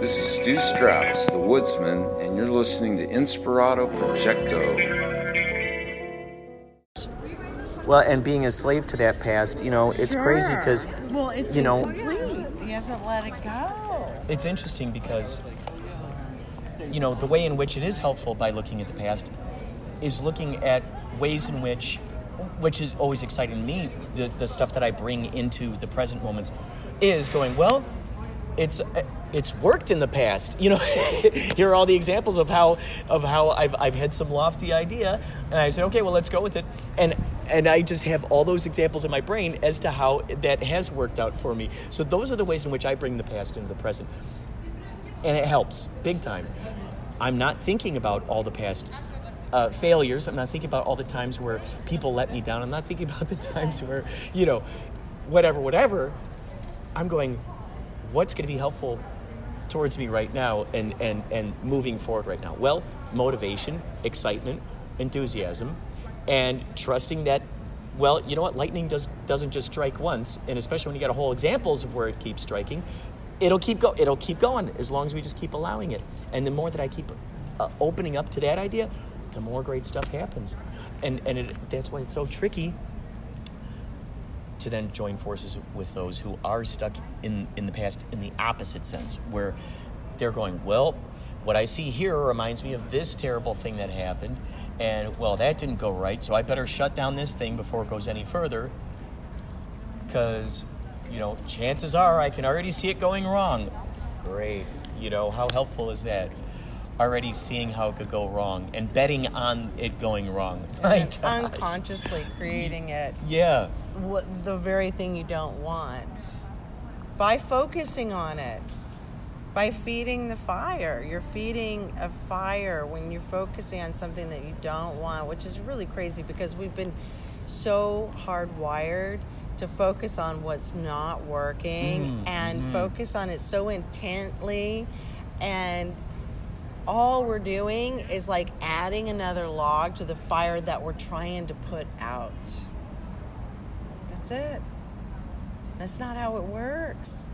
This is Stew Strauss, the woodsman, and you're listening to Inspirato Projecto. Well, and being a slave to that past, you know, it's crazy because, well, it's you know, incomplete. He hasn't let it go. it's interesting because you know the way in which it is helpful by looking at the past is looking at ways in which which is always exciting to me the, the stuff that i bring into the present moments is going well it's it's worked in the past you know here are all the examples of how of how I've, I've had some lofty idea and i say okay well let's go with it and and i just have all those examples in my brain as to how that has worked out for me so those are the ways in which i bring the past into the present and it helps big time. I'm not thinking about all the past uh, failures. I'm not thinking about all the times where people let me down. I'm not thinking about the times where, you know, whatever, whatever. I'm going, what's going to be helpful towards me right now and, and, and moving forward right now? Well, motivation, excitement, enthusiasm, and trusting that, well, you know what, lightning does, doesn't just strike once, and especially when you got a whole examples of where it keeps striking, it'll keep go it'll keep going as long as we just keep allowing it. And the more that i keep uh, opening up to that idea the more great stuff happens. And and it, that's why it's so tricky to then join forces with those who are stuck in in the past in the opposite sense where they're going well what i see here reminds me of this terrible thing that happened and well that didn't go right so i better shut down this thing before it goes any further because you know chances are i can already see it going wrong great. You know how helpful is that? Already seeing how it could go wrong and betting on it going wrong. Gosh. unconsciously creating it, yeah what, the very thing you don't want, by focusing on it, by feeding the fire. You're feeding a fire when you're focusing on something that you don't want, which is really crazy because we've been so hardwired to focus on what's not working mm, and mm-hmm. focus on it so intently and all we're doing is like adding another log to the fire that we're trying to put out. That's it. That's not how it works.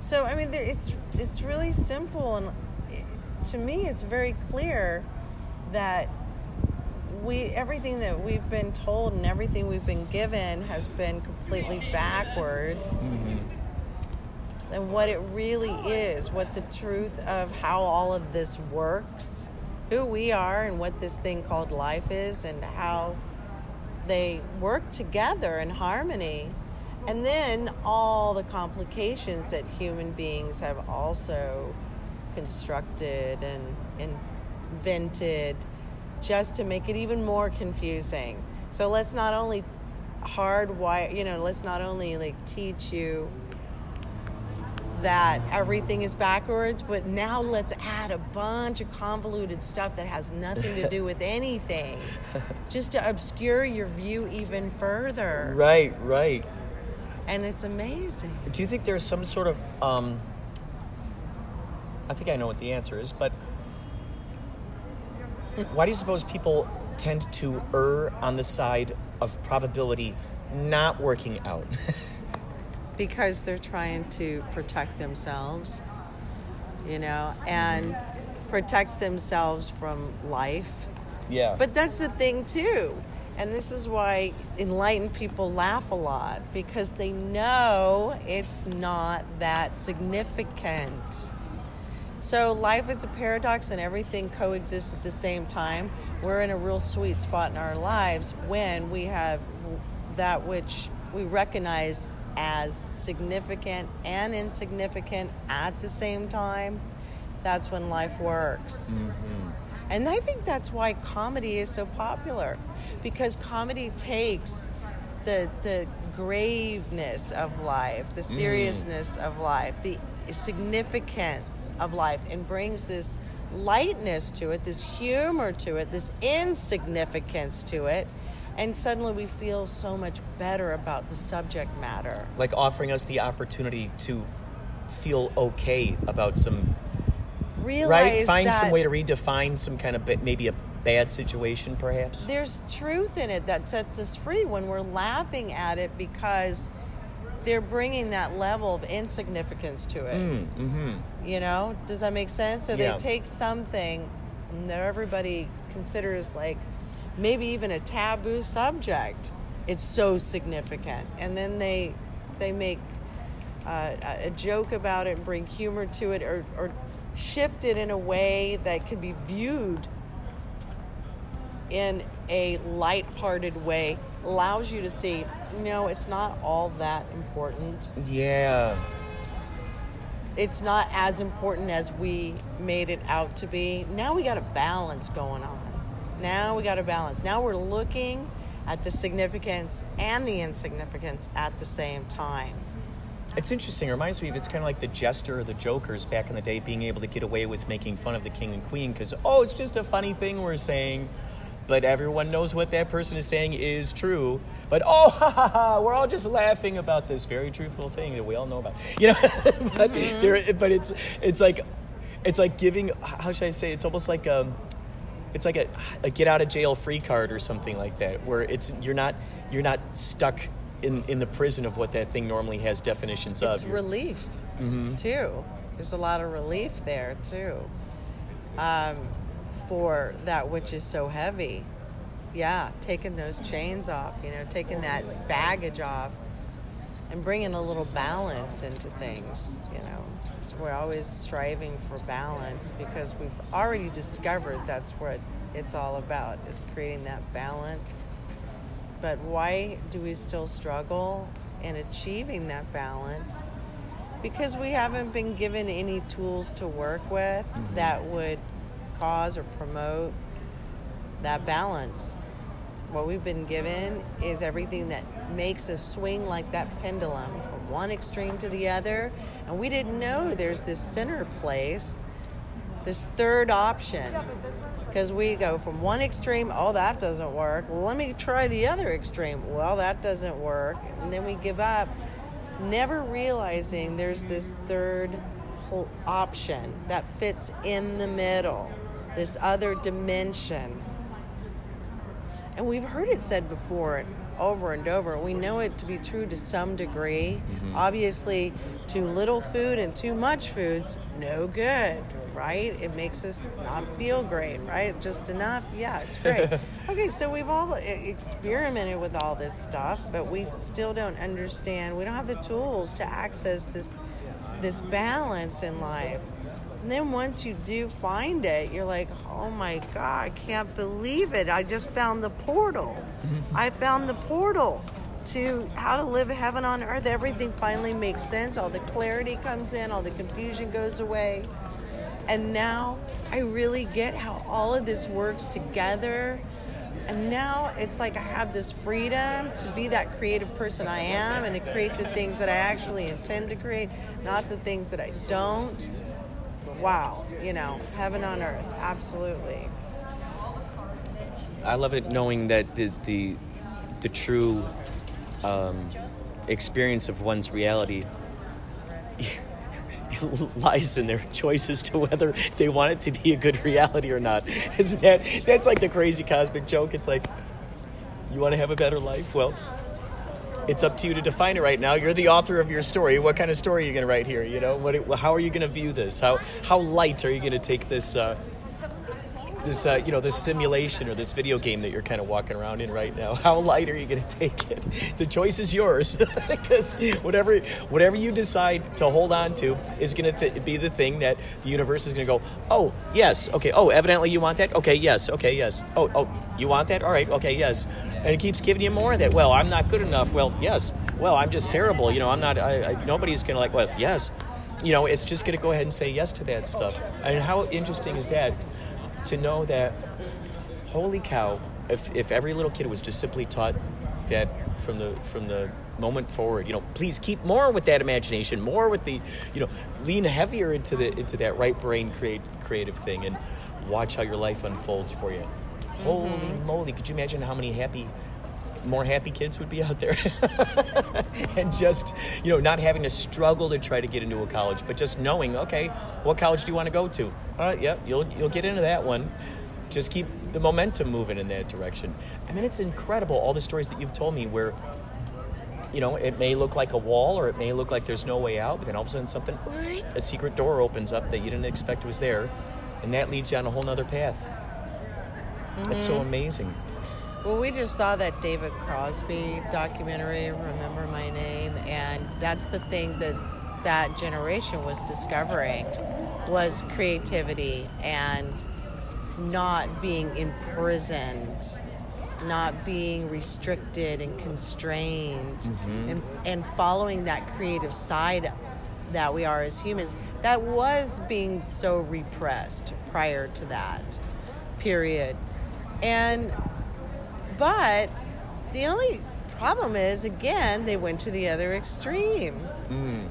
So I mean, there, it's it's really simple, and it- to me, it's very clear that we everything that we've been told and everything we've been given has been completely backwards mm-hmm. And what it really is, what the truth of how all of this works, who we are, and what this thing called life is, and how they work together in harmony. And then all the complications that human beings have also constructed and invented just to make it even more confusing. So let's not only hardwire, you know, let's not only like teach you that everything is backwards, but now let's add a bunch of convoluted stuff that has nothing to do with anything, just to obscure your view even further. right right And it's amazing. do you think there's some sort of um i think i know what the answer is but why do you suppose people tend to err on the side of probability not working out because they're trying to protect themselves, you know, and protect themselves from life. yeah But that's the thing, too. And this is why enlightened people laugh a lot because they know it's not that significant. So life is a paradox and everything coexists at the same time. We're in a real sweet spot in our lives when we have that which we recognize as significant and insignificant at the same time. That's when life works. Mm-hmm. And I think that's why comedy is so popular because comedy takes the the graveness of life, the mm. seriousness of life, the significance of life and brings this lightness to it, this humor to it, this insignificance to it. And suddenly we feel so much better about the subject matter. Like offering us the opportunity to feel okay about some Realize right. Find some way to redefine some kind of maybe a bad situation, perhaps. there's truth in it that sets us free when we're laughing at it because they're bringing that level of insignificance to it. Mm-hmm. You know, does that make sense? So Yeah. they take something that everybody considers like maybe even a taboo subject. It's so significant, and then they they make uh, a a joke about it and bring humor to it, or, or shift it in a way that can be viewed in a light-hearted way. Allows you to see, no, it's not all that important Yeah. it's not as important as we made it out to be. Now we got a balance going on. Now we got a balance. Now we're looking at the significance and the insignificance at the same time. It's interesting. It reminds me of it's kind of like the jester or the jokers back in the day being able to get away with making fun of the king and queen because, oh, it's just a funny thing we're saying. But everyone knows what that person is saying is true. But oh, ha, ha, ha, we're all just laughing about this very truthful thing that we all know about. You know, but, there, but it's it's like it's like giving. How should I say? It's almost like um, it's like a, a get out of jail free card or something like that, where it's you're not you're not stuck in in the prison of what that thing normally has definitions It's of. You're- relief, too. There's a lot of relief there, too, um, for that which is so heavy. Yeah, taking those chains off, you know, taking that baggage off and bringing a little balance into things, you know. We're always striving for balance because we've already discovered that's what it's all about is creating that balance. But why do we still struggle in achieving that balance? Because we haven't been given any tools to work with mm-hmm. that would cause or promote that balance. What we've been given is everything that makes us swing like that pendulum one extreme to the other. And we didn't know there's this center place, this third option. Because we go from one extreme, oh, that doesn't work. Let me try the other extreme. Well, that doesn't work. And then we give up, never realizing there's this third option that fits in the middle, this other dimension. And we've heard it said before over and over. We know it to be true to some degree. Mm-hmm. Obviously, too little food and too much food's no good, right? It makes us not feel great, right? Just enough, yeah, it's great. okay, so we've all experimented with all this stuff, but we still don't understand. We don't have the tools to access this this balance in life. And then once you do find it, you're like, oh my God, I can't believe it. I just found the portal. Mm-hmm. I found the portal to how to live heaven on earth. Everything finally makes sense. All the clarity comes in, all the confusion goes away. And now I really get how all of this works together. And now it's like I have this freedom to be that creative person I am and to create the things that I actually intend to create, not the things that I don't. Wow, you know, heaven on earth, absolutely. I love it knowing that the the, the true um, experience of one's reality lies in their choices to whether they want it to be a good reality or not. Isn't that that's like the crazy cosmic joke? It's like you want to have a better life? Well, it's up to you to define it right now. You're the author of your story. What kind of story are you going to write here? You know, what? How are you going to view this? How how light are you going to take this uh, this uh, you know this simulation or this video game that you're kind of walking around in right now. How light are you going to take it? The choice is yours because whatever whatever you decide to hold on to is going to th- be the thing that the universe is going to go. Oh yes, okay. Oh, evidently you want that. Okay, yes. Okay, yes. Oh, oh, you want that. All right. Okay, yes. And it keeps giving you more of that. Well, I'm not good enough. Well, yes. Well, I'm just terrible. You know, I'm not. I, I, nobody's going to like. Well, yes you know, it's just going to go ahead and say yes to that stuff. And how interesting is that to know that, holy cow, if, if every little kid was just simply taught that from the from the moment forward, you know, please keep more with that imagination, more with the, you know, lean heavier into the into that right brain create creative thing, and watch how your life unfolds for you. Mm-hmm. Holy moly! Could you imagine how many happy more happy kids would be out there. And just you know not having to struggle to try to get into a college but just knowing okay what college do you want to go to? All right yeah you'll you'll get into that one. Just keep the momentum moving in that direction. I mean it's incredible all the stories that you've told me where you know it may look like a wall or it may look like there's no way out but then all of a sudden something a secret door opens up that you didn't expect was there and that leads you on a whole nother path. It's so mm. amazing well, we just saw that David Crosby documentary, Remember My Name, and that's the thing that that generation was discovering was creativity and not being imprisoned, not being restricted and constrained, mm-hmm. and, and following that creative side that we are as humans that was being so repressed prior to that period. And but the only problem is, again, they went to the other extreme. Mm.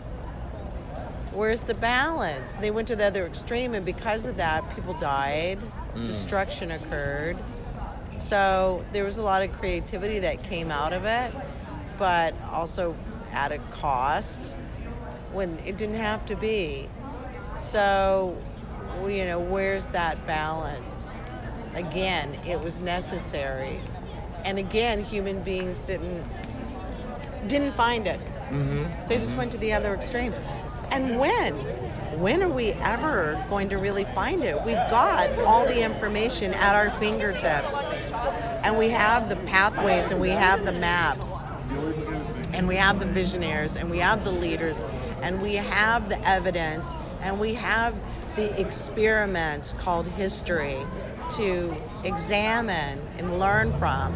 Where's the balance? They went to the other extreme, and because of that, people died, mm. destruction occurred. So there was a lot of creativity that came out of it, but also at a cost when it didn't have to be. So, you know, where's that balance? Again, it was necessary and again, human beings didn't didn't find it. Mm-hmm. They just mm-hmm. went to the other extreme. And when? When are we ever going to really find it? We've got all the information at our fingertips. And we have the pathways and we have the maps. And we have the visionaries and we have the leaders and we have the evidence and we have the experiments called history to examine and learn from.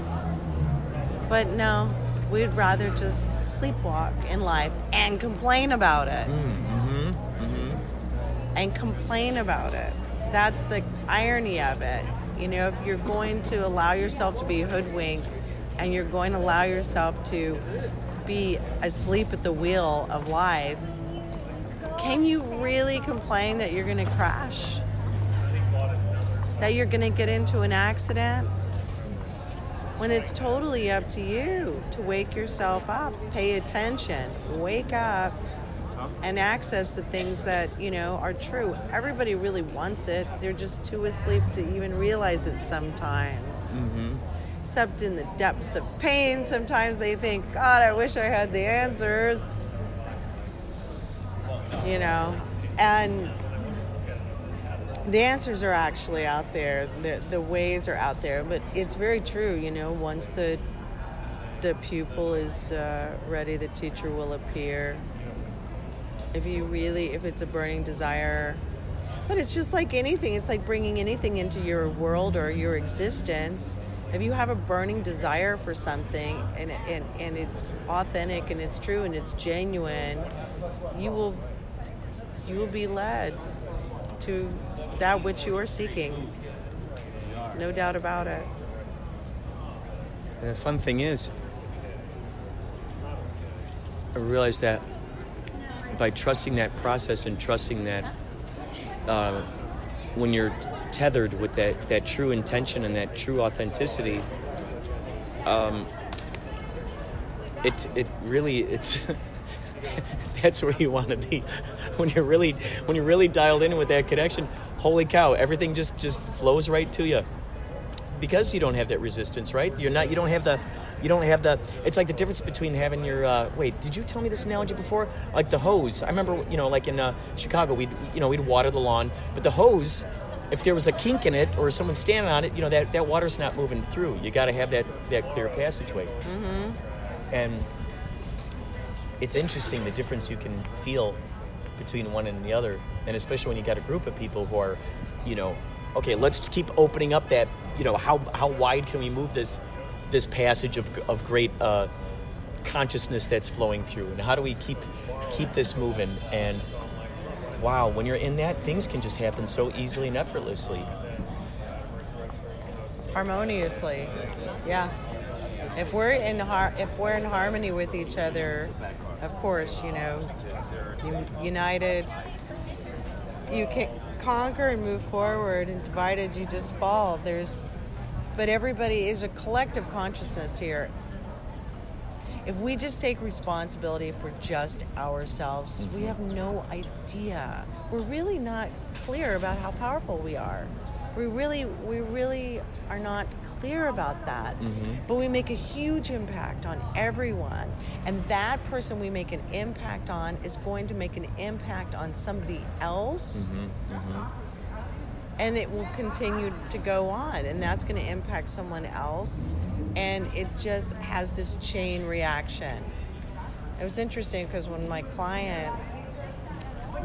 But no, we'd rather just sleepwalk in life and complain about it. Mm, mm-hmm, mm-hmm. And complain about it. That's the irony of it. You know, if you're going to allow yourself to be hoodwinked and you're going to allow yourself to be asleep at the wheel of life, can you really complain that you're going to crash? That you're going to get into an accident? When it's totally up to you to wake yourself up, pay attention, wake up, and access the things that you know are true. Everybody really wants it; they're just too asleep to even realize it sometimes. Mm-hmm. Except in the depths of pain, sometimes they think, "God, I wish I had the answers." You know, and the answers are actually out there. The, the ways are out there, but it's very true. You know, once the the pupil is uh, ready, the teacher will appear. If you really, if it's a burning desire, but it's just like anything. It's like bringing anything into your world or your existence. If you have a burning desire for something and, and, and it's authentic and it's true and it's genuine, you will you will be led to that which you are seeking. No doubt about it. And the fun thing is, I realized that by trusting that process and trusting that uh, when you're tethered with that, that true intention and that true authenticity, um, it, it really, it's, that's where you want to be. When you're really, when you're really dialed in with that connection, holy cow, everything just just flows right to you because you don't have that resistance, right? You're not, you don't have the, you don't have the. It's like the difference between having your. Uh, wait, did you tell me this analogy before? Like the hose. I remember, you know, like in uh, Chicago, we'd you know, we'd water the lawn, but the hose if there was a kink in it or someone standing on it, you know that, that water's not moving through. You got to have that that clear passageway. Mm-hmm. And it's interesting the difference you can feel between one and the other, and especially when you got a group of people who are, you know, okay, let's just keep opening up that, you know, how how wide can we move this this passage of of great uh, consciousness that's flowing through, and how do we keep keep this moving and wow, when you're in that, things can just happen so easily and effortlessly. harmoniously. Yeah. If we're in har- if we're in harmony with each other, of course, you know, united, you can conquer and move forward, and divided, you just fall. There's, but everybody is a collective consciousness here. If we just take responsibility for just ourselves, we mm-hmm. have no idea. We're really not clear about how powerful we are. We really, we really are not clear about that. Mm-hmm. But we make a huge impact on everyone, and that person we make an impact on is going to make an impact on somebody else. Mm-hmm, mm-hmm. And it will continue to go on and that's going to impact someone else and it just has this chain reaction. It was interesting because when my client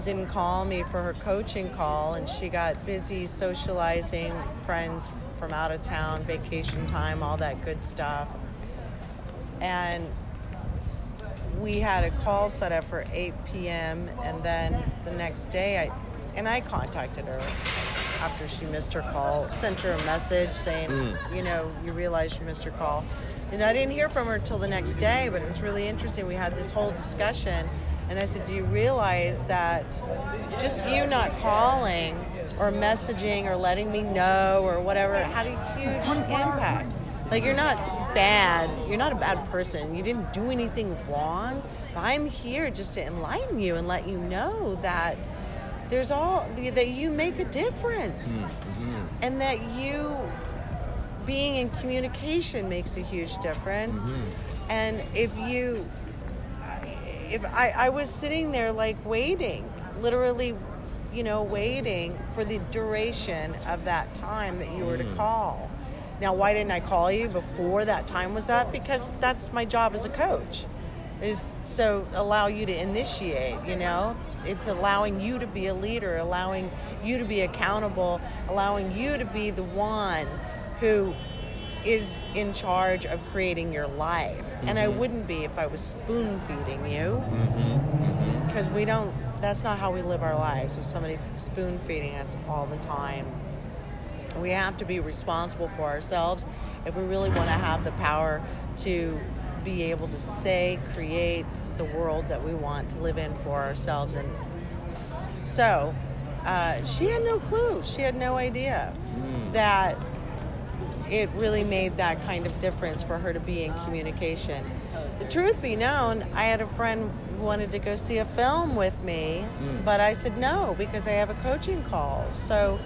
didn't call me for her coaching call and she got busy socializing friends from out of town vacation time all that good stuff and we had a call set up for 8 p.m. and then the next day I and I contacted her after she missed her call, sent her a message saying, hmm. you know, you realize you missed her call. And I didn't hear from her till the next day, but it was really interesting. We had this whole discussion and I said, "Do you realize that just you not calling or messaging or letting me know or whatever had a huge impact. Like you're not bad. You're not a bad person. You didn't do anything wrong. But I'm here just to enlighten you and let you know that there's all that you make a difference, mm, mm-hmm. and that you being in communication makes a huge difference. Mm-hmm. And if you if I, I was sitting there like waiting, literally, you know, waiting for the duration of that time that you were to mm. call. Now, why didn't I call you before that time was up? Because that's my job as a coach, is so allow you to initiate. You know, it's allowing you to be a leader, allowing you to be accountable, allowing you to be the one who is in charge of creating your life. And I mm-hmm. wouldn't be if I was spoon feeding you. Mm-hmm. Because we don't, that's not how we live our lives. If somebody spoon feeding us all the time, we have to be responsible for ourselves if we really want to have the power to be able to say, create the world that we want to live in for ourselves. And so uh, she had no clue, she had no idea mm. that it really made that kind of difference for her to be in communication. The truth be known, I had a friend who wanted to go see a film with me, hmm. but I said no because I have a coaching call. So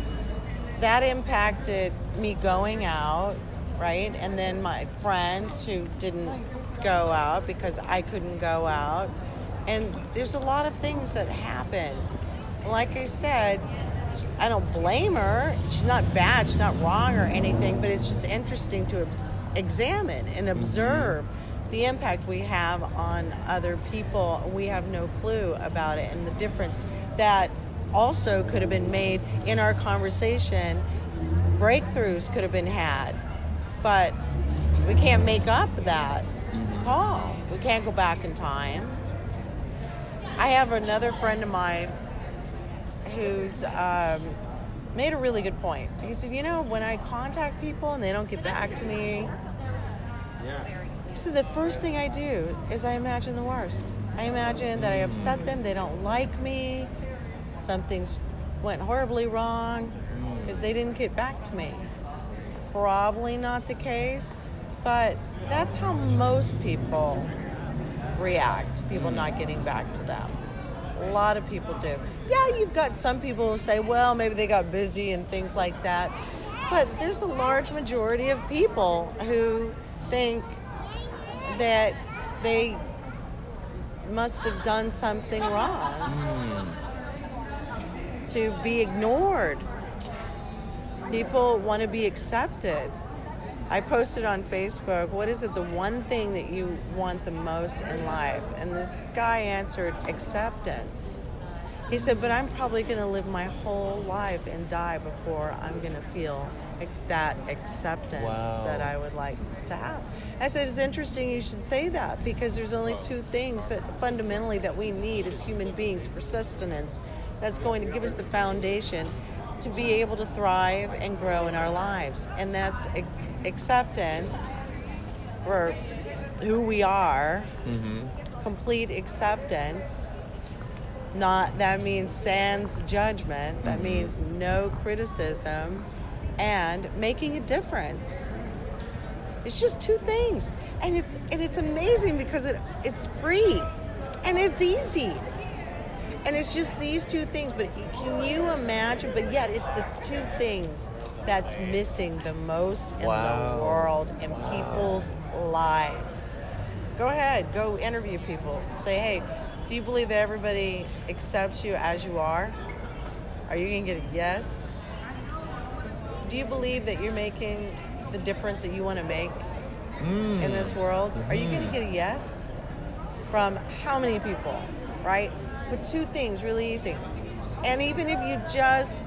that impacted me going out, right? And then my friend who didn't go out because I couldn't go out. And there's a lot of things that happen. Like I said, I don't blame her. She's not bad, she's not wrong or anything, but it's just interesting to examine and mm-hmm. observe the impact we have on other people. We have no clue about it and the difference that also could have been made in our conversation. Breakthroughs could have been had, but we can't make up that mm-hmm. call. We can't go back in time. I have another friend of mine who's um, made a really good point. He said, You know, when I contact people and they don't get back to me, he said, The first thing I do is I imagine the worst. I imagine that I upset them, they don't like me, something's went horribly wrong because they didn't get back to me. Probably not the case, but that's how most people react people not getting back to them. A lot of people do. Yeah, you've got some people who say, well, maybe they got busy and things like that. But there's a large majority of people who think that they must have done something wrong hmm. to be ignored. People want to be accepted. I posted on Facebook, what is it, the one thing that you want the most in life? And this guy answered, acceptance. He said, but I'm probably going to live my whole life and die before I'm going to feel that acceptance Wow. that I would like to have. I said, it's interesting you should say that because there's only two things that fundamentally that we need as human beings for sustenance that's going to give us the foundation to be able to thrive and grow in our lives. And that's acceptance for who we are, mm-hmm. complete acceptance. Not that means sans judgment. That mm-hmm. means no criticism. And making a difference. It's just two things. And it's and it's amazing because it it's free. And it's easy and it's just these two things but can you imagine but yet it's the two things that's missing the most in Wow. the world in people's lives. Go ahead go interview people. Say hey do you believe that everybody accepts you as you are? Are you gonna get a yes? Do you believe that you're making the difference that you want to make mm. in this world? Are you gonna mm. get a yes from how many people right? But two things really easy. And even if you just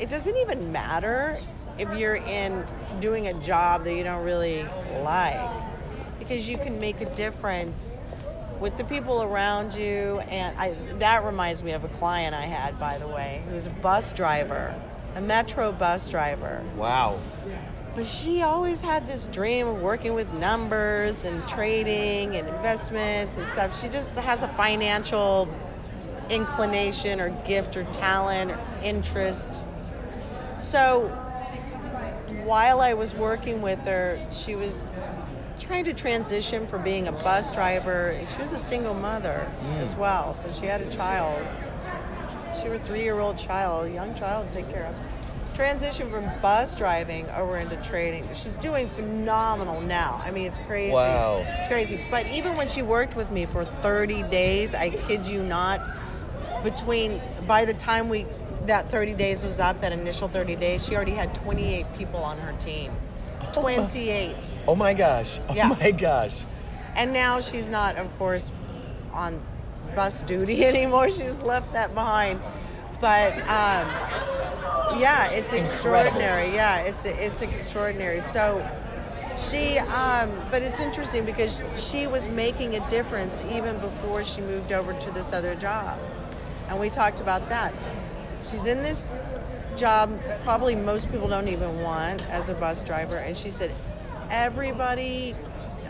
it doesn't even matter if you're in doing a job that you don't really like because you can make a difference with the people around you. And I, that reminds me of a client i had by the way who was a bus driver a metro bus driver. Wow. But she always had this dream of working with numbers and trading and investments and stuff she just has a financial inclination or gift or talent or interest so while I was working with her, she was trying to transition from being a bus driver, and she was a single mother as mm. well. So she had a child, she was a three-year-old child, a young child to take care of. Transition from bus driving over into trading. She's doing phenomenal now. I mean, it's crazy. Wow. It's crazy. But even when she worked with me for 30 days, I kid you not, between by the time we that 30 days was up, that initial 30 days, she already had 28 people on her team. 28. Oh my gosh. Oh Yeah. my gosh. And now she's not, of course, on bus duty anymore. She's left that behind. But um, yeah, it's Incredible. extraordinary. Yeah, it's it's extraordinary. So she, um, but it's interesting because she was making a difference even before she moved over to this other job, and we talked about that. She's in this job probably most people don't even want as a bus driver, and she said everybody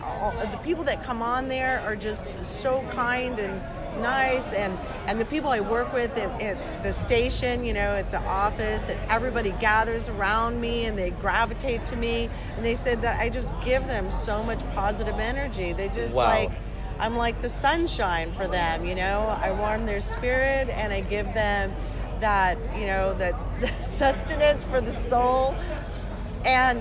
all, the people that come on there are just so kind and nice and and the people I work with at, at the station you know at the office and everybody gathers around me and they gravitate to me and they said that I just give them so much positive energy. They just Wow. like I'm like the sunshine for them you know? I warm their spirit and I give them that you know that sustenance for the soul. And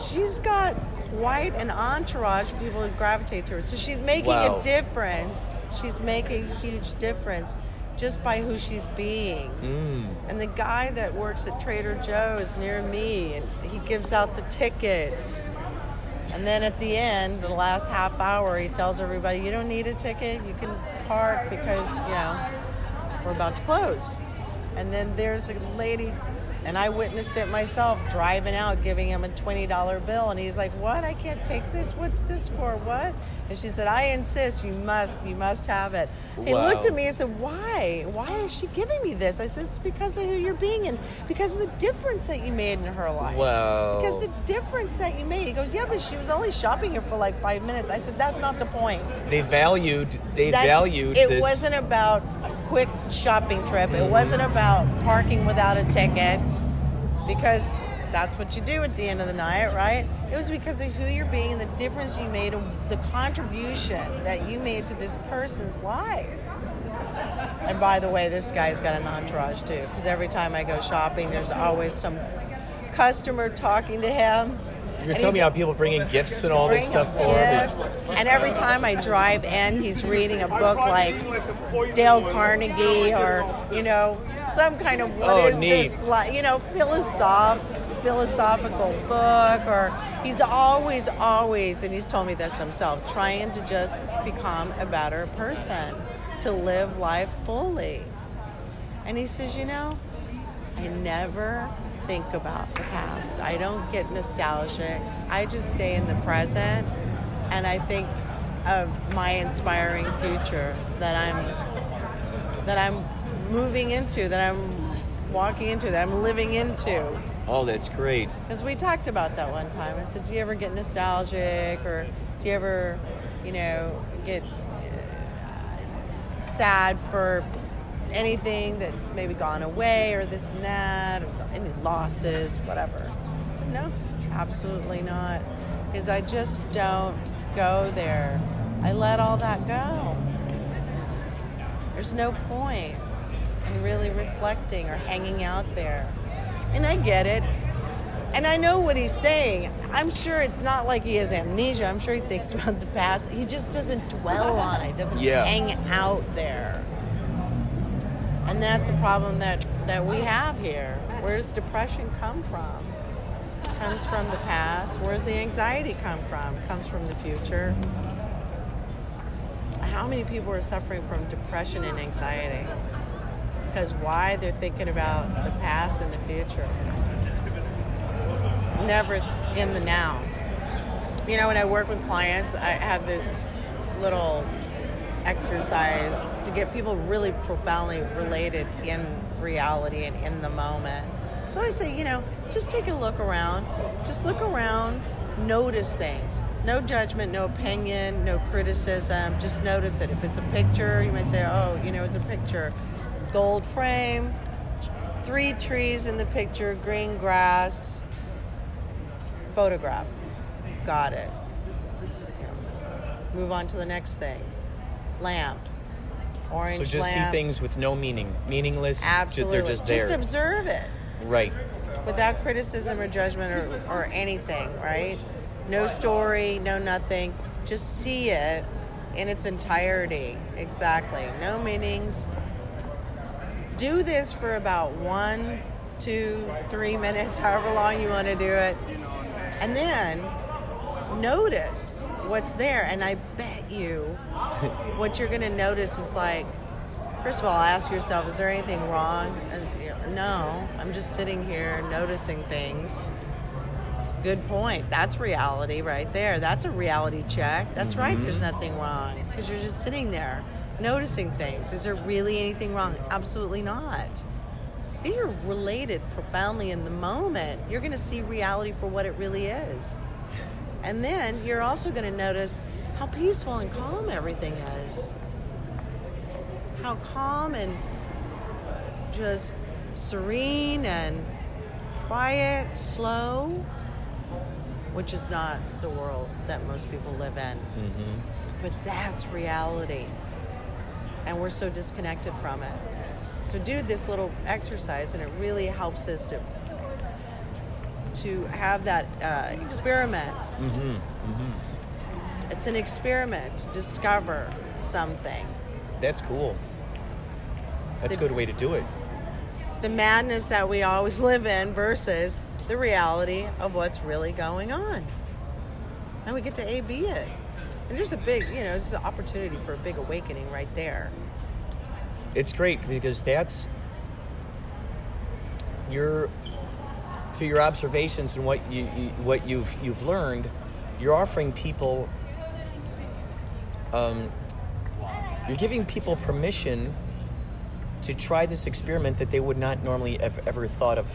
she's got quite an entourage of people who gravitate to her. So she's making Wow. a difference. She's making a huge difference just by who she's being. Mm. And the guy that works at Trader Joe's near me, and he gives out the tickets. And then at the end, the last half hour, he tells everybody, "You don't need a ticket. You can park because you know we're about to close." And then there's a lady, and I witnessed it myself, driving out, giving him a twenty dollar bill, and he's like, "What? I can't take this. What's this for? What?" And she said, "I insist. You must. You must have it." He looked at me and said, "Why? Why is she giving me this?" I said, "It's because of who you're being and because of the difference that you made in her life." Wow. Because the difference that you made. He goes, "Yeah, but she was only shopping here for like five minutes." I said, "That's not the point." They valued. They That's- valued it this. wasn't about quick shopping trip. It wasn't mm-hmm. about parking without a ticket because that's what you do at the end of the night, right? It was because of who you're being and the difference you made the contribution that you made to this person's life. And by the way, this guy's got an entourage too, because every time I go shopping, there's always some customer talking to him. You're telling me how people bring in gifts and all this stuff for him. gifts. And every time I drive in, he's reading a book like Dale Carnegie or, you know, some kind of what Oh, is neat. this, like, you know, philosoph- philosophical book or he's always, always, and he's told me this himself, trying to just become a better person, to live life fully. And he says, you know, I never think about the past. I don't get nostalgic. I just stay in the present and I think of my inspiring future that I'm that I'm moving into, that I'm walking into, that I'm living into. Oh, that's great. Because we talked about that one time. I said, Do you ever get nostalgic or do you ever, you know, get uh, sad for anything that's maybe gone away or this and that, or any losses, whatever? Said, No, absolutely not. Because I just don't go there. I let all that go. There's no point in really reflecting or hanging out there. And I get it. And I know what he's saying. I'm sure it's not like he has amnesia. I'm sure he thinks about the past. He just doesn't dwell on it, doesn't Yeah. hang out there. And that's the problem that, that we have here. Where does depression come from? Comes from the past. Where does the anxiety come from? Comes from the future. How many people are suffering from depression and anxiety? Because why? They're thinking about the past and the future. Never in the now. You know, when I work with clients, I have this little exercise to get people really profoundly related in reality and in the moment. So I say, you know, just take a look around. Just look around, notice things. No judgment, no opinion, no criticism. Just notice it. If it's a picture, you might say, oh, you know, it's a picture. Gold frame, three trees in the picture, green grass, photograph. Got it. Move on to the next thing. Lamp. Orange So just lamp. see things with no meaning, meaningless. Absolutely. They're just there. observe it right. without criticism or judgment or, or anything, right? No story, no nothing. Just see it in its entirety. Exactly. No meanings. Do this for about one, two, three minutes, however long you want to do it. And then notice what's there. And I bet you what you're going to notice is like, First of all, ask yourself: Is there anything wrong? And, you know, no, I'm just sitting here noticing things. Good point. That's reality right there. That's a reality check. That's right. Mm-hmm. There's nothing wrong because you're just sitting there noticing things. Is there really anything wrong? Absolutely not. They are related profoundly in the moment. You're going to see reality for what it really is. And then you're also going to notice how peaceful and calm everything is how calm and just serene and quiet, slow, which is not the world that most people live in. Mm-hmm. But that's reality. And we're so disconnected from it. So do this little exercise and it really helps us to to have that uh, experiment. Mm-hmm. Mm-hmm. It's an experiment to discover something. That's cool. That's a good way to do it. the madness that we always live in versus the reality of what's really going on. And we get to A B it. And there's a big, you know, there's an opportunity for a big awakening right there. It's great because that's your through your observations and what you, you what you've you've learned. You're offering people. Um, you're giving people permission to try this experiment that they would not normally have ever thought of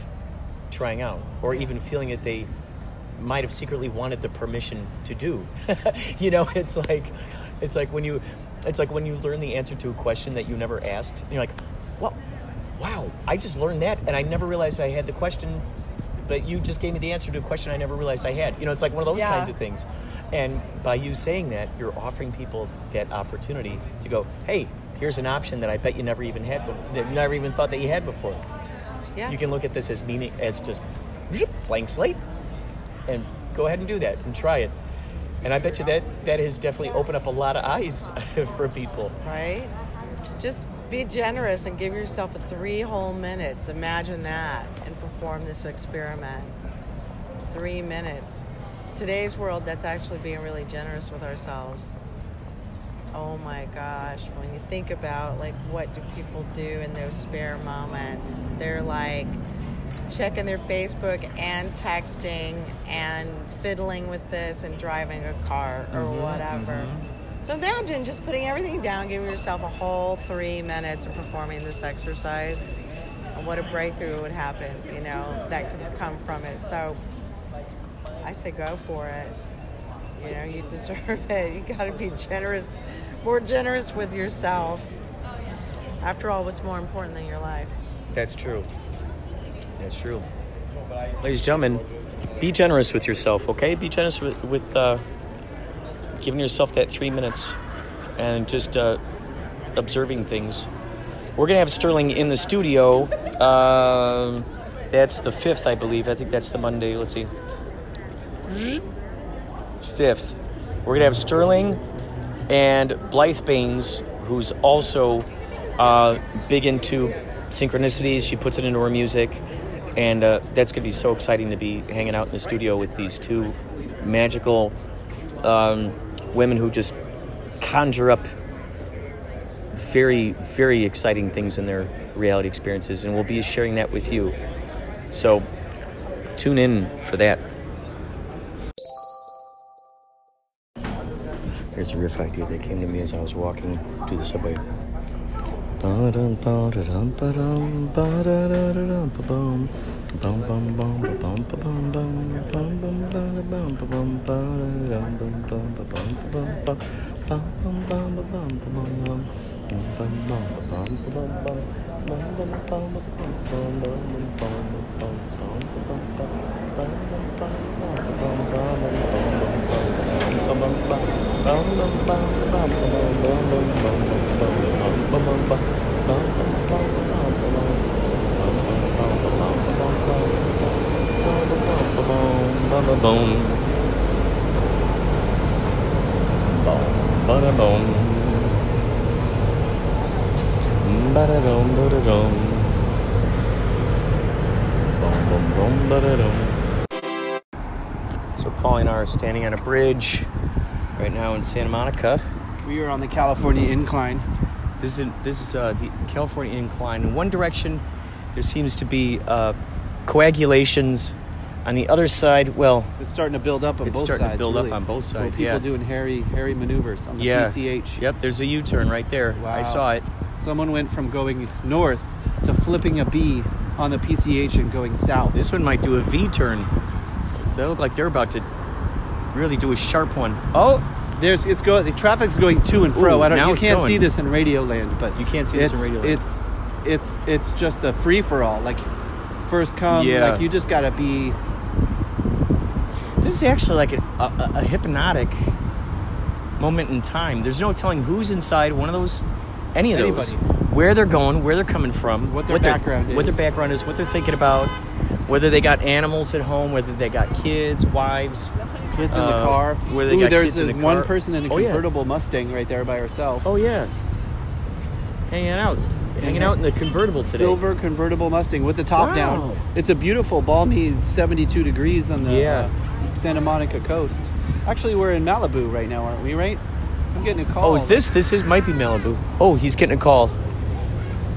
trying out, or even feeling that they might have secretly wanted the permission to do. you know, it's like it's like when you it's like when you learn the answer to a question that you never asked. And you're like, well, wow, I just learned that, and I never realized I had the question. But you just gave me the answer to a question I never realized I had. You know, it's like one of those Yeah. kinds of things. And by you saying that, you're offering people that opportunity to go, hey, here's an option that I bet you never even had, bef- that you never even thought that you had before. Yeah. You can look at this as meaning as just blank slate and go ahead and do that and try it. And I bet you that that has definitely opened up a lot of eyes for people. right? Just be generous and give yourself a three whole minutes. Imagine that and perform this experiment. Three minutes. Today's world, that's actually being really generous with ourselves. Oh my gosh, when you think about like what do people do in those spare moments, they're like checking their Facebook and texting and fiddling with this and driving a car or mm-hmm, whatever. Mm-hmm. So imagine just putting everything down, giving yourself a whole three minutes of performing this exercise. And what a breakthrough would happen, you know, that could come from it. So I say go for it. You know, you deserve it. You got to be generous, more generous with yourself. After all, what's more important than your life? That's true. That's true. Ladies and gentlemen, be generous with yourself, okay? Be generous with, with uh, giving yourself that three minutes and just uh, observing things. We're going to have Sterling in the studio. Um that's the 5th, I believe. I think that's the Monday. Let's see. 5th. We're going to have Sterling and Blythe Baines, who's also uh, big into synchronicities. She puts it into her music. And uh, that's going to be so exciting to be hanging out in the studio with these two magical um, women who just conjure up very, very exciting things in their reality experiences. And we'll be sharing that with you. So tune in for that. There's a riff idea that came to me as I was walking to the subway. So Paul and I are standing on a bridge right now in Santa Monica. We are on the California Incline. This is this is uh, the California incline. In one direction, there seems to be uh, coagulations. On the other side, well, It's starting to build up on both sides. It's both starting to sides. build up on both sides, People yeah. doing hairy, hairy maneuvers on the yeah, PCH. Yep, there's a U-turn right there. Wow. I saw it. Someone went from going north to flipping a B on the PCH and going south. This one might do a V-turn. They look like they're about to really do a sharp one. Oh, There's it's go the traffic's going to and fro. Ooh, I don't now you can't going. see this in radio land, but You can't see this in it's, radio land. It's it's it's just a free for all. Like first come, Yeah. like you just gotta be this is actually like a, a, a hypnotic moment in time. There's no telling who's inside one of those, any of those, Anybody. where they're going, where they're coming from, What their background is, what their background is, what they're thinking about, whether they got animals at home, whether they got kids, wives. Kids in the Uh, car. where they Ooh, got there's kids in a- the one car. person in a Oh, yeah. convertible Mustang right there by herself. Oh yeah, hanging out, hanging out in the convertible today. Silver convertible Mustang with the top Wow. down. It's a beautiful, balmy 72 degrees on the Yeah. uh, Santa Monica coast. Actually, we're in Malibu right now, aren't we? Right? I'm getting a call. Oh, is this? This is might be Malibu. Oh, he's getting a call.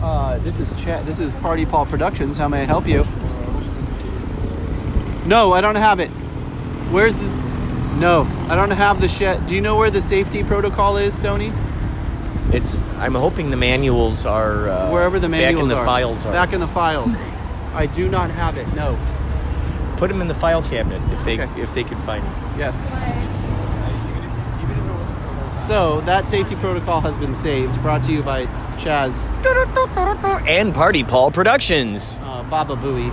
Uh, this is Chad. This is Party Paul Productions. How may I help you? No, I don't have it. Where's the? No, I don't have the shed. Do you know where the safety protocol is, Stoney? It's. I'm hoping the manuals are uh, Wherever the manuals back in the are. files are. Back in the files. I do not have it. No. Put them in the file cabinet if they Okay. if they can find them. Yes. So that safety protocol has been saved. Brought to you by Chaz, And Party Paul Productions. uh, Baba Booey,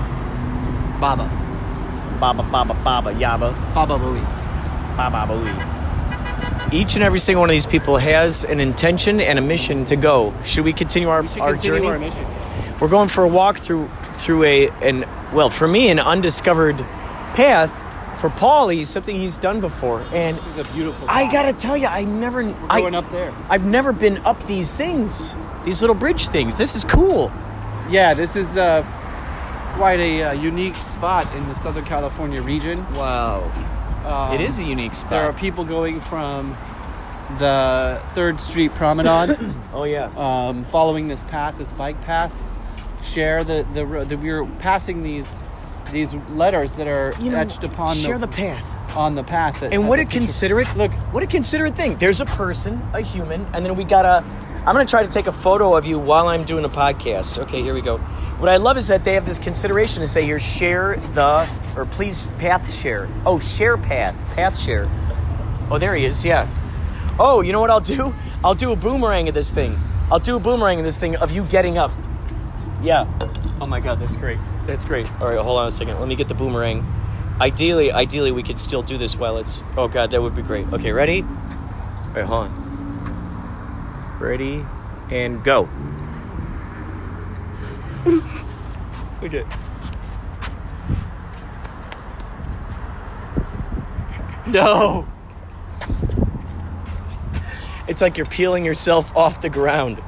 Baba, Baba Baba Baba Yaba Baba Booey. Baba Booey. Each and every single one of these people has an intention and a mission to go. Should we continue our, We our continue journey? our mission. We're going for a walk through through a an well for me an undiscovered path for Paulie something he's done before, and This is a beautiful. I gotta tell you, I never, We're I, going up there. I've never been up these things, these little bridge things. This is cool. Yeah, this is uh, quite a uh, unique spot in the Southern California region. Wow, Um, it is a unique spot. There are people going from the Third Street Promenade, oh yeah, um, following this path, this bike path. Share the the road. We're passing these these letters that are you know, etched upon share the, the path. on the path. that And what a a considerate Look, What a considerate thing. There's a person, a human, and then we got a. I'm gonna try to take a photo of you while I'm doing a podcast. Okay, here we go. What I love is that they have this consideration to say here, share the or please path share. Oh, share path, path share. Oh, there he is. Yeah. Oh, you know what I'll do? I'll do a boomerang of this thing. I'll do a boomerang of this thing of you getting up. Yeah. Oh my God, that's great. That's great. All right, hold on a second. Let me get the boomerang. Ideally, ideally, we could still do this while it's. Oh God, that would be great. Okay, ready? All right, hold on. Ready and go. okay. No. It's like you're peeling yourself off the ground.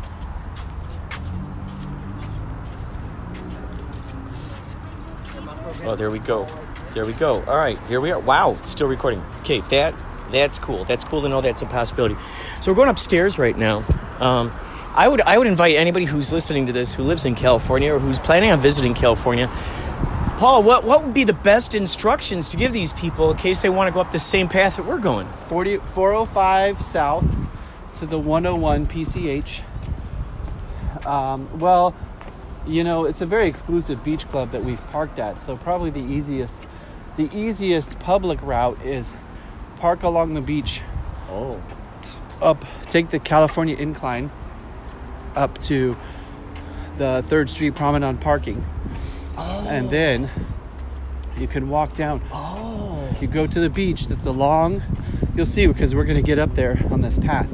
Oh, there we go. There we go. All right, here we are. Wow, it's still recording. Okay, that that's cool. That's cool to know that's a possibility. So we're going upstairs right now. Um, I would I would invite anybody who's listening to this who lives in California or who's planning on visiting California. Paul, what what would be the best instructions to give these people in case they want to go up the same path that we're going? 40, 405 south to the 101 PCH. Um, well, you know, it's a very exclusive beach club that we've parked at, so probably the easiest, the easiest public route is park along the beach, Oh, up, take the California Incline up to the Third Street Promenade parking, and oh. then you can walk down. oh, You go to the beach that's along, you'll see because we're going to get up there on this path.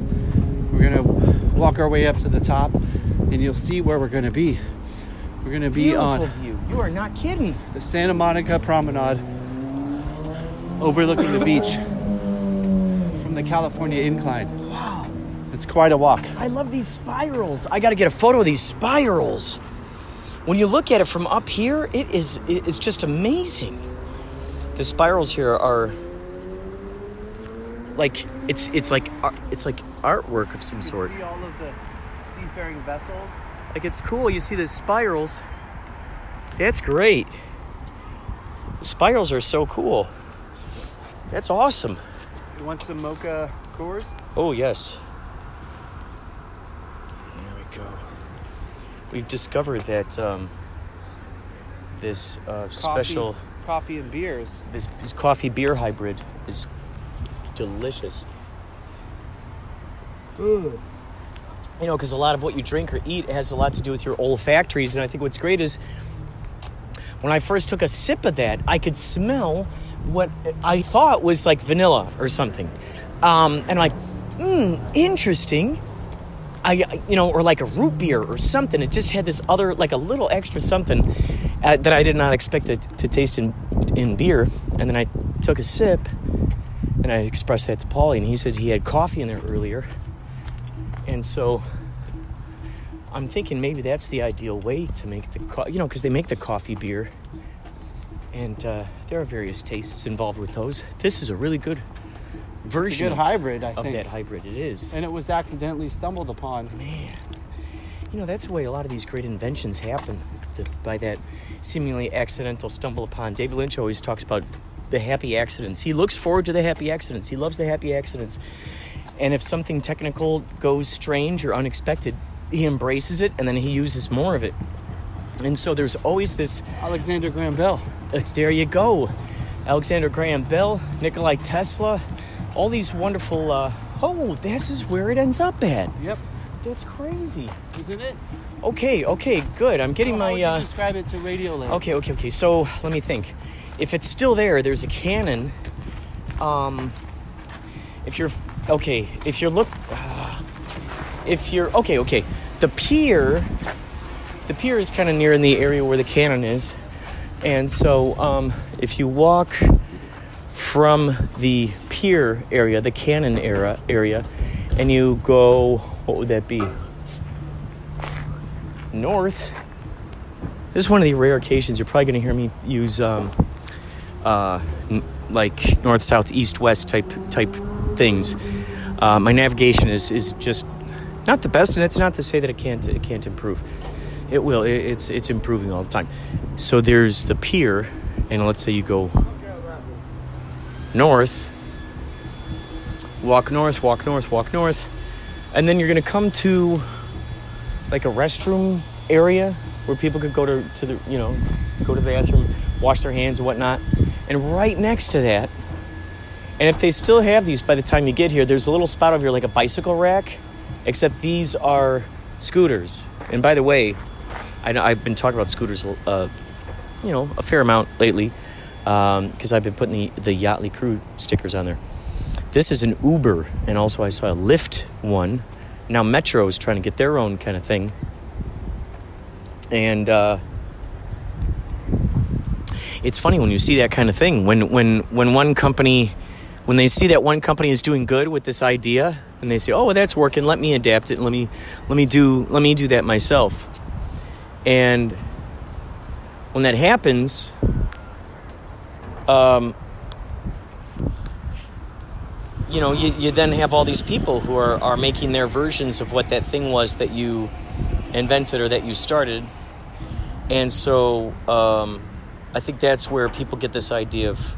We're going to walk our way up to the top and you'll see where we're going to be. We're going to be beautiful on view. You are not kidding. the Santa Monica Promenade overlooking the beach from the California Incline. Wow. It's quite a walk. I love these spirals. I got to get a photo of these spirals. When you look at it from up here, it is it's just amazing. The spirals here are like it's it's like uh, it's like artwork of some sort. See all of the seafaring vessels. Like it's cool. You see the spirals. That's great. The spirals are so cool. That's awesome. You want some mocha cores? Oh, yes. There we go. We've discovered that um, this uh, special, Coffee, coffee and beers. this, this coffee beer hybrid is delicious. You know, because a lot of what you drink or eat has a lot to do with your olfactories. And I think what's great is when I first took a sip of that, I could smell what I thought was like vanilla or something. Um, and I'm like, hmm, interesting. I, you know, or like a root beer or something. It just had this other, like a little extra something uh, that I did not expect to, to taste in in beer. And then I took a sip, and I expressed that to Paulie, and he said he had coffee in there earlier. And so I'm thinking maybe that's the ideal way to make the, you know, because they make the coffee beer, and uh, there are various tastes involved with those. This is a really good It's a version good hybrid, I of think. that hybrid. It is. And it was accidentally stumbled upon. Man, you know that's the way a lot of these great inventions happen. The, by that seemingly accidental stumble upon. David Lynch always talks about the happy accidents. He looks forward to the happy accidents. He loves the happy accidents. And if something technical goes strange or unexpected, he embraces it and then he uses more of it. And so there's always this Alexander Graham Bell. uh, there you go. Alexander Graham Bell, Nikolai Tesla, all these wonderful. Uh, oh, this is where it ends up at. Yep. That's crazy. Isn't it? Okay, okay, good. I'm getting my. Uh, describe it to Radio Land? okay, okay, okay. So let me think. If it's still there, there's a cannon. Um, if you're okay, if you're look, uh, if you're okay, okay, the pier, the pier is kind of near in the area where the cannon is, and so um, if you walk from the pier area, the cannon era area, and you go, what would that be? North. This is one of the rare occasions you're probably going to hear me use um, uh, n- like north, south, east, west type type things. Uh, my navigation is is just not the best, and it's not to say that it can't it can't improve. It will. It, it's it's improving all the time. So there's the pier, and let's say you go north, walk north, walk north, walk north, and then you're gonna come to like a restroom area where people could go to, to the you know go to the bathroom, wash their hands and whatnot. And right next to that, and if they still have these by the time you get here, there's a little spot over here like a bicycle rack, except these are scooters. And by the way, I know I've been talking about scooters, uh, you know, a fair amount lately because I've been putting the, the Yachtly Crew stickers on there. This is an Uber, and also I saw a Lyft one. Now Metro is trying to get their own kind of thing. And uh, it's funny when you see that kind of thing. When when when one company, when they see that one company is doing good with this idea, and they say, "Oh, well, that's working. Let me adapt it. Let me let me do let me do that myself." And when that happens, um, you know, you, you then have all these people who are, are making their versions of what that thing was that you invented or that you started. And so um, I think that's where people get this idea of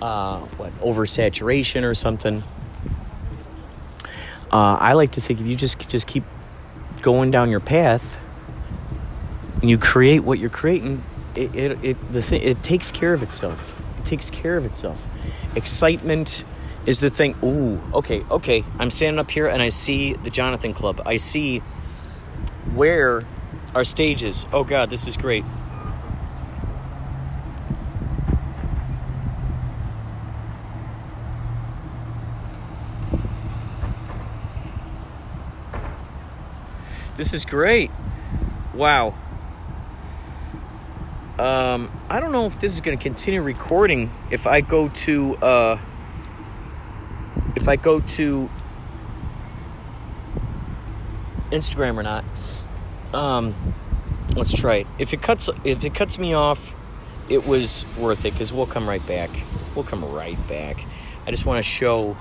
uh, what oversaturation or something. Uh, I like to think if you just just keep going down your path and you create what you're creating, it, it, it the thing it takes care of itself. Takes care of itself. Excitement is the thing. Ooh, okay, okay. I'm standing up here and I see the Jonathan Club. I see where our stage is. Oh God, this is great. This is great. Wow. Um, I don't know if this is going to continue recording if I go to uh, if I go to Instagram or not. Um, let's try it. If it cuts if it cuts me off, it was worth it because we'll come right back. We'll come right back. I just want to show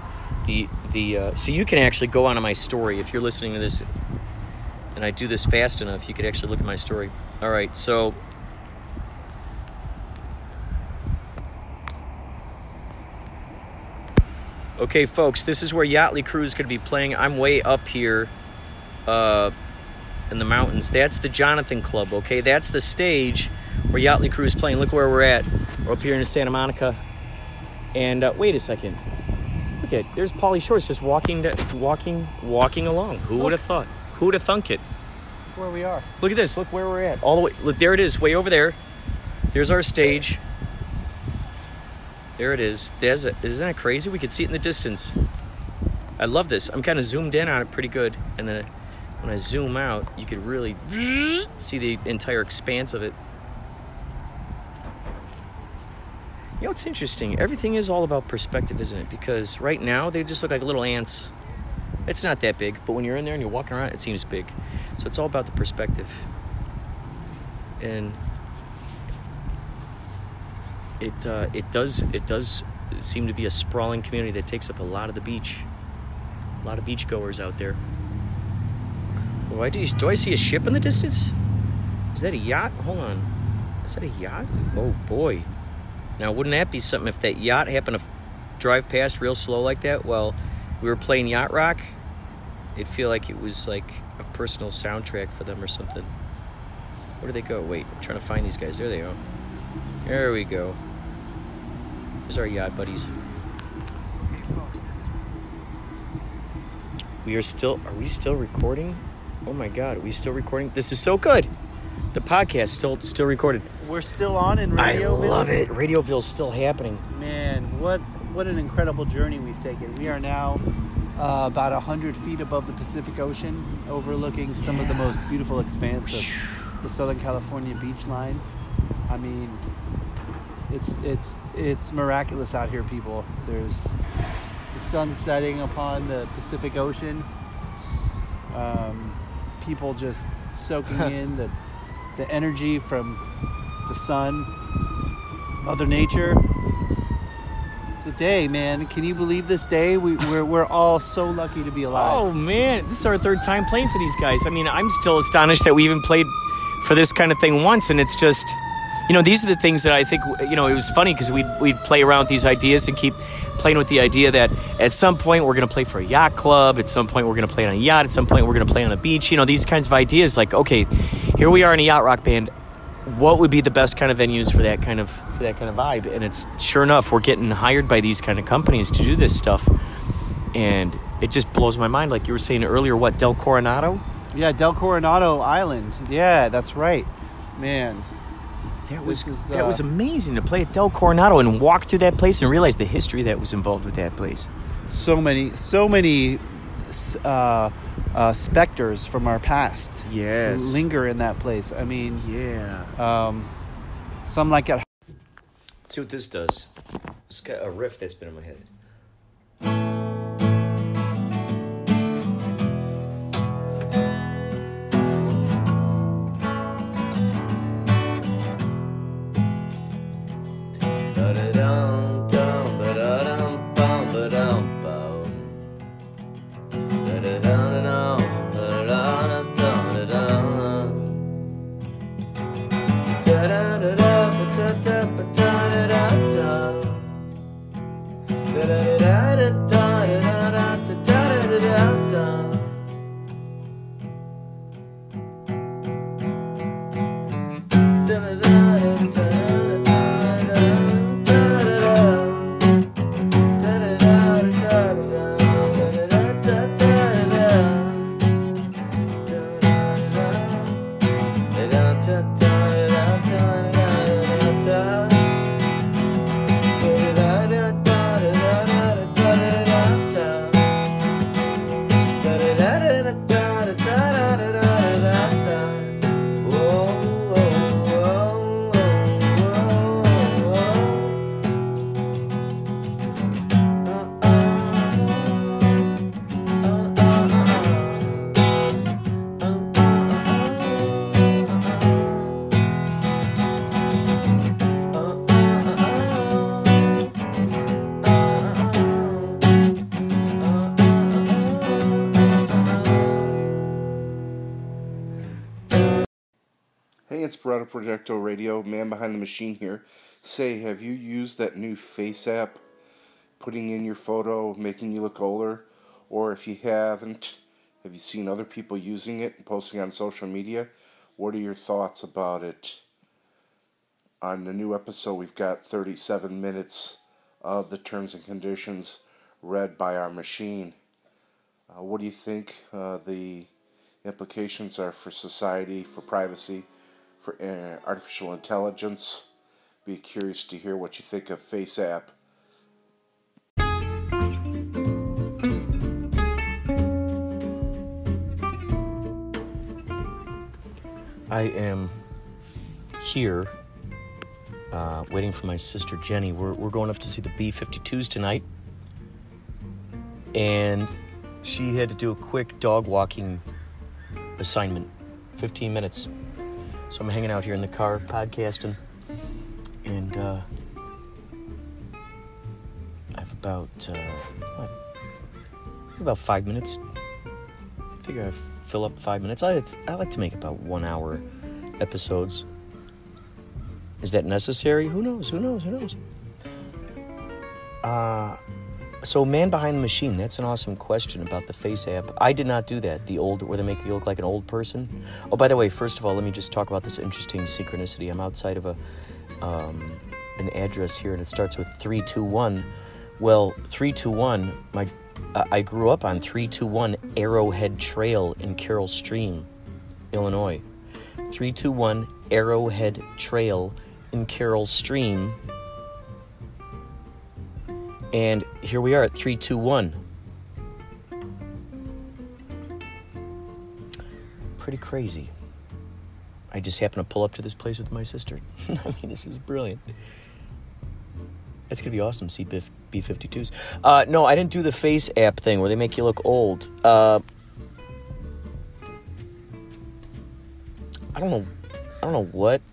the the uh, so you can actually go onto my story if you're listening to this and I do this fast enough, you could actually look at my story. All right, so Okay, folks, this is where Yachtly Crew is going to be playing. I'm way up here uh, in the mountains. That's the Jonathan Club, okay? That's the stage where Yachtly Crew is playing. Look where we're at. We're up here in Santa Monica. And uh, wait a second. Look at there's Pauly Shores just walking, to, walking, walking along. Who would have thought? Who would have thunk it? Where we are. Look at this. Look where we're at. All the way. Look, there it is, way over there. There's our stage. There it is. There's a, isn't that crazy? We could see it in the distance. I love this. I'm kind of zoomed in on it pretty good. And then when I zoom out, you could really see the entire expanse of it. You know, it's interesting. Everything is all about perspective, isn't it? Because right now, they just look like little ants. It's not that big, but when you're in there and you're walking around, it seems big. So it's all about the perspective. And it uh, it does it does seem to be a sprawling community that takes up a lot of the beach. A lot of beachgoers out there. Why do you, do I see a ship in the distance? Is that a yacht? Hold on. Is that a yacht? Oh boy. Now wouldn't that be something if that yacht happened to drive past real slow like that? Well, we were playing yacht rock. It'd feel like it was like a personal soundtrack for them or something. Where do they go? Wait, I'm trying to find these guys. There they are. There we go. There's our yacht buddies. Okay folks, this is We are still. Are we still recording? Oh my God, are we still recording? This is so good. The podcast still still recorded. We're still on in I love it. Radioville's still happening. Man, what what an incredible journey we've taken. We are now uh, about hundred feet above the Pacific Ocean, overlooking some of the most beautiful expanse of the Southern California beach line. I mean, it's it's it's miraculous out here, people. There's the sun setting upon the Pacific Ocean. Um, people just soaking in the the energy from the sun, Mother Nature. It's a day, man. Can you believe this day? We, we're, we're all so lucky to be alive. Oh man, this is our third time playing for these guys. I mean, I'm still astonished that we even played for this kind of thing once, and it's just, you know, these are the things that I think, you know, it was funny because we'd we'd play around with these ideas and keep playing with the idea that at some point we're going to play for a yacht club, at some point we're going to play on a yacht, at some point we're going to play on a beach. You know, these kinds of ideas. Like, okay, here we are in a yacht rock band. What would be the best kind of venues for that kind of for that kind of vibe? And it's sure enough, we're getting hired by these kind of companies to do this stuff, and it just blows my mind. Like you were saying earlier, what Del Coronado? Yeah, Del Coronado Island. Yeah, that's right. Man, That was This is, that was uh, amazing to play at Del Coronado and walk through that place and realize the history that was involved with that place. so many, so many uh, uh, specters from our past Yes. linger in that place. I mean, Yeah. um, some like at Let's see what this does. It's got a riff that's been in my head. Hey, it's Inspirato Projecto Radio, man behind the machine here. Say, have you used that new FaceApp, putting in your photo, making you look older? Or if you haven't, have you seen other people using it and posting on social media? What are your thoughts about it? On the new episode, we've got 37 minutes of the terms and conditions read by our machine. Uh, what do you think uh, the implications are for society, for privacy, artificial intelligence? Be curious to hear what you think of FaceApp. I am here uh, waiting for my sister Jenny. We're, we're going up to see the B 52s tonight. And she had to do a quick dog walking assignment 15 minutes. So I'm hanging out here in the car podcasting. And uh, I have about, uh, what? About five minutes I figure I fill up five minutes. I I like to make about one hour episodes. Is that necessary? Who knows? Who knows? Who knows? Uh, so man behind the machine. That's an awesome question about the FaceApp. I did not do that. The old where they make you look like an old person. Oh, by the way, first of all, let me just talk about this interesting synchronicity. I'm outside of a um, an address here, and it starts with three two one. Well, three two one. My I grew up on 321 Arrowhead Trail in Carol Stream, Illinois. 321 Arrowhead Trail in Carol Stream. And here we are at 321. Pretty crazy. I just happened to pull up to this place with my sister. I mean, this is brilliant. That's gonna be awesome. See B fifty twos. Uh, no, I didn't do the FaceApp thing where they make you look old. Uh, I don't know. I don't know what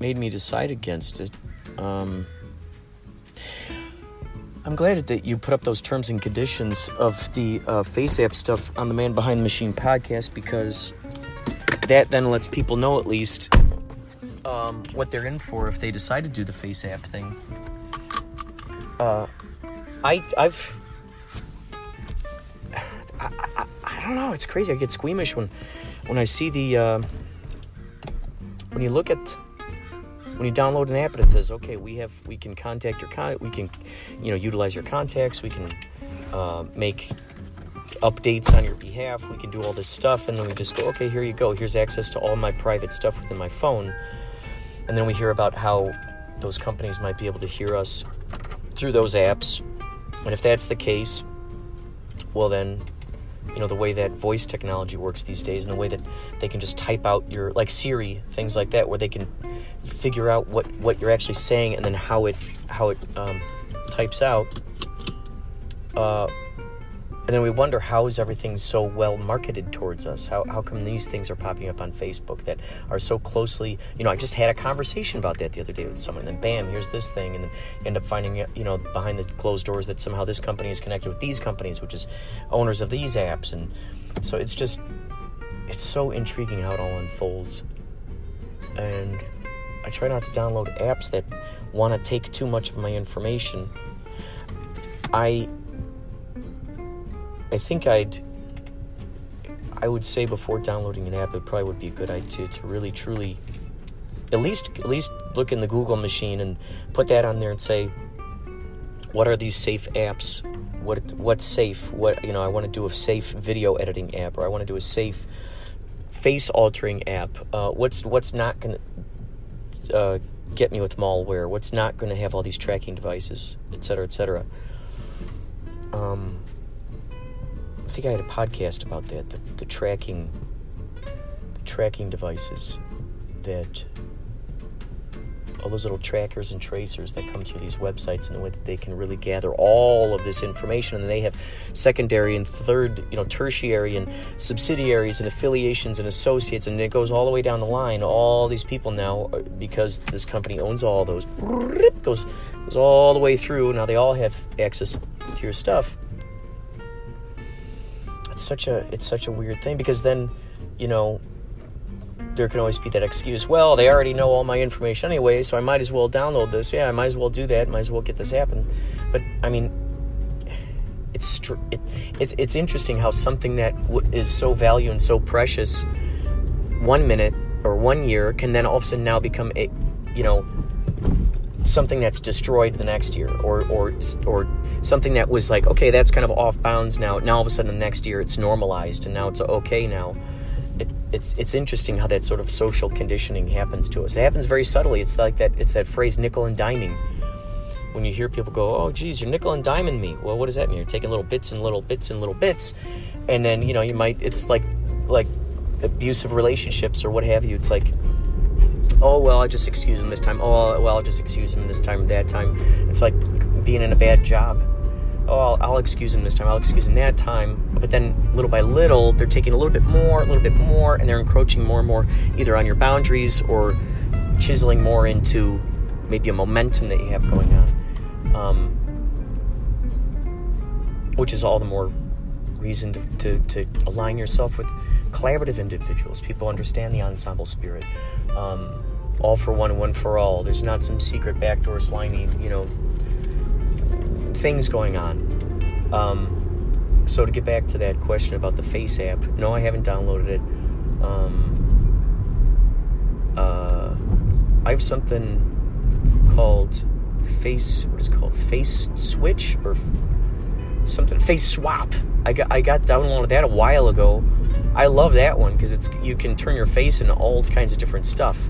made me decide against it. Um, I'm glad that you put up those terms and conditions of the uh, FaceApp stuff on the Man Behind the Machine podcast because that then lets people know at least um, what they're in for if they decide to do the FaceApp thing. Uh, I I've I, I, I don't know. It's crazy. I get squeamish when when I see the uh, when you look at when you download an app and it says, okay, we have we can contact your con we can you know utilize your contacts, we can uh, make updates on your behalf, we can do all this stuff, and then we just go, okay, here you go, here's access to all my private stuff within my phone, and then we hear about how those companies might be able to hear us through those apps, and if that's the case, well then you know the way that voice technology works these days and the way that they can just type out your like siri things like that where they can figure out what what you're actually saying and then how it how it um, types out uh, and then we wonder how is everything so well marketed towards us? How, how come these things are popping up on facebook that are so closely you know i just had a conversation about that the other day with someone and then bam here's this thing and then end up finding you know behind the closed doors that somehow this company is connected with these companies which is owners of these apps and so it's just it's so intriguing how it all unfolds. And i try not to download apps that want to take too much of my information. I I think I'd I would say before downloading an app, it probably would be a good idea to really truly at least at least look in the Google machine and put that on there and say, what are these safe apps? What what's safe? What you know, I want to do a safe video editing app, or I want to do a safe face altering app. Uh, what's what's not going to uh, get me with malware? What's not going to have all these tracking devices, et cetera, et cetera. Um, think I had a podcast about that. The, the tracking, the tracking devices that all those little trackers and tracers that come through these websites and the way that they can really gather all of this information. And they have secondary and third you know tertiary and subsidiaries and affiliations and associates. And it goes all the way down the line. All these people now uh, because this company owns all those goes goes all the way through. Now they all have access to your stuff it's such a it's such a weird thing because then you know there can always be that excuse well they already know all my information anyway so i might as well download this. Yeah i might as well do that might as well get this happen. But i mean it's it, it's it's interesting how something that is so valuable and so precious one minute or one year can then all of a sudden now become a you know something that's destroyed the next year or or or something that was like okay that's kind of off bounds now now all of a sudden the next year it's normalized and now it's okay now. It, it's it's interesting how that sort of social conditioning happens to us. It happens very subtly. It's like that it's that phrase nickel and diming. When you hear people go oh geez you're nickel and diming me. Well what does that mean? You're taking little bits and little bits and little bits and then you know you might it's like like abusive relationships or what have you. It's like oh well i just excuse him this time. Oh well i'll just excuse him this time or that time. It's like being in a bad job. Oh I'll, I'll, excuse him this time. I'll excuse him that time. But then little by little they're taking a little bit more a little bit more and they're encroaching more and more either on your boundaries or chiseling more into maybe a momentum that you have going on. Um, which is all the more reason to, to, to align yourself with collaborative individuals. People understand the ensemble spirit. Um, all for one, one for all. There's not some secret backdoor slimy, you know, things going on. Um, so to get back to that question about the FaceApp, no, I haven't downloaded it. Um, uh, I have something called Face. What is it called? Face Switch or something? Face Swap. I got I got downloaded that a while ago. I love that one because it's you can turn your face into all kinds of different stuff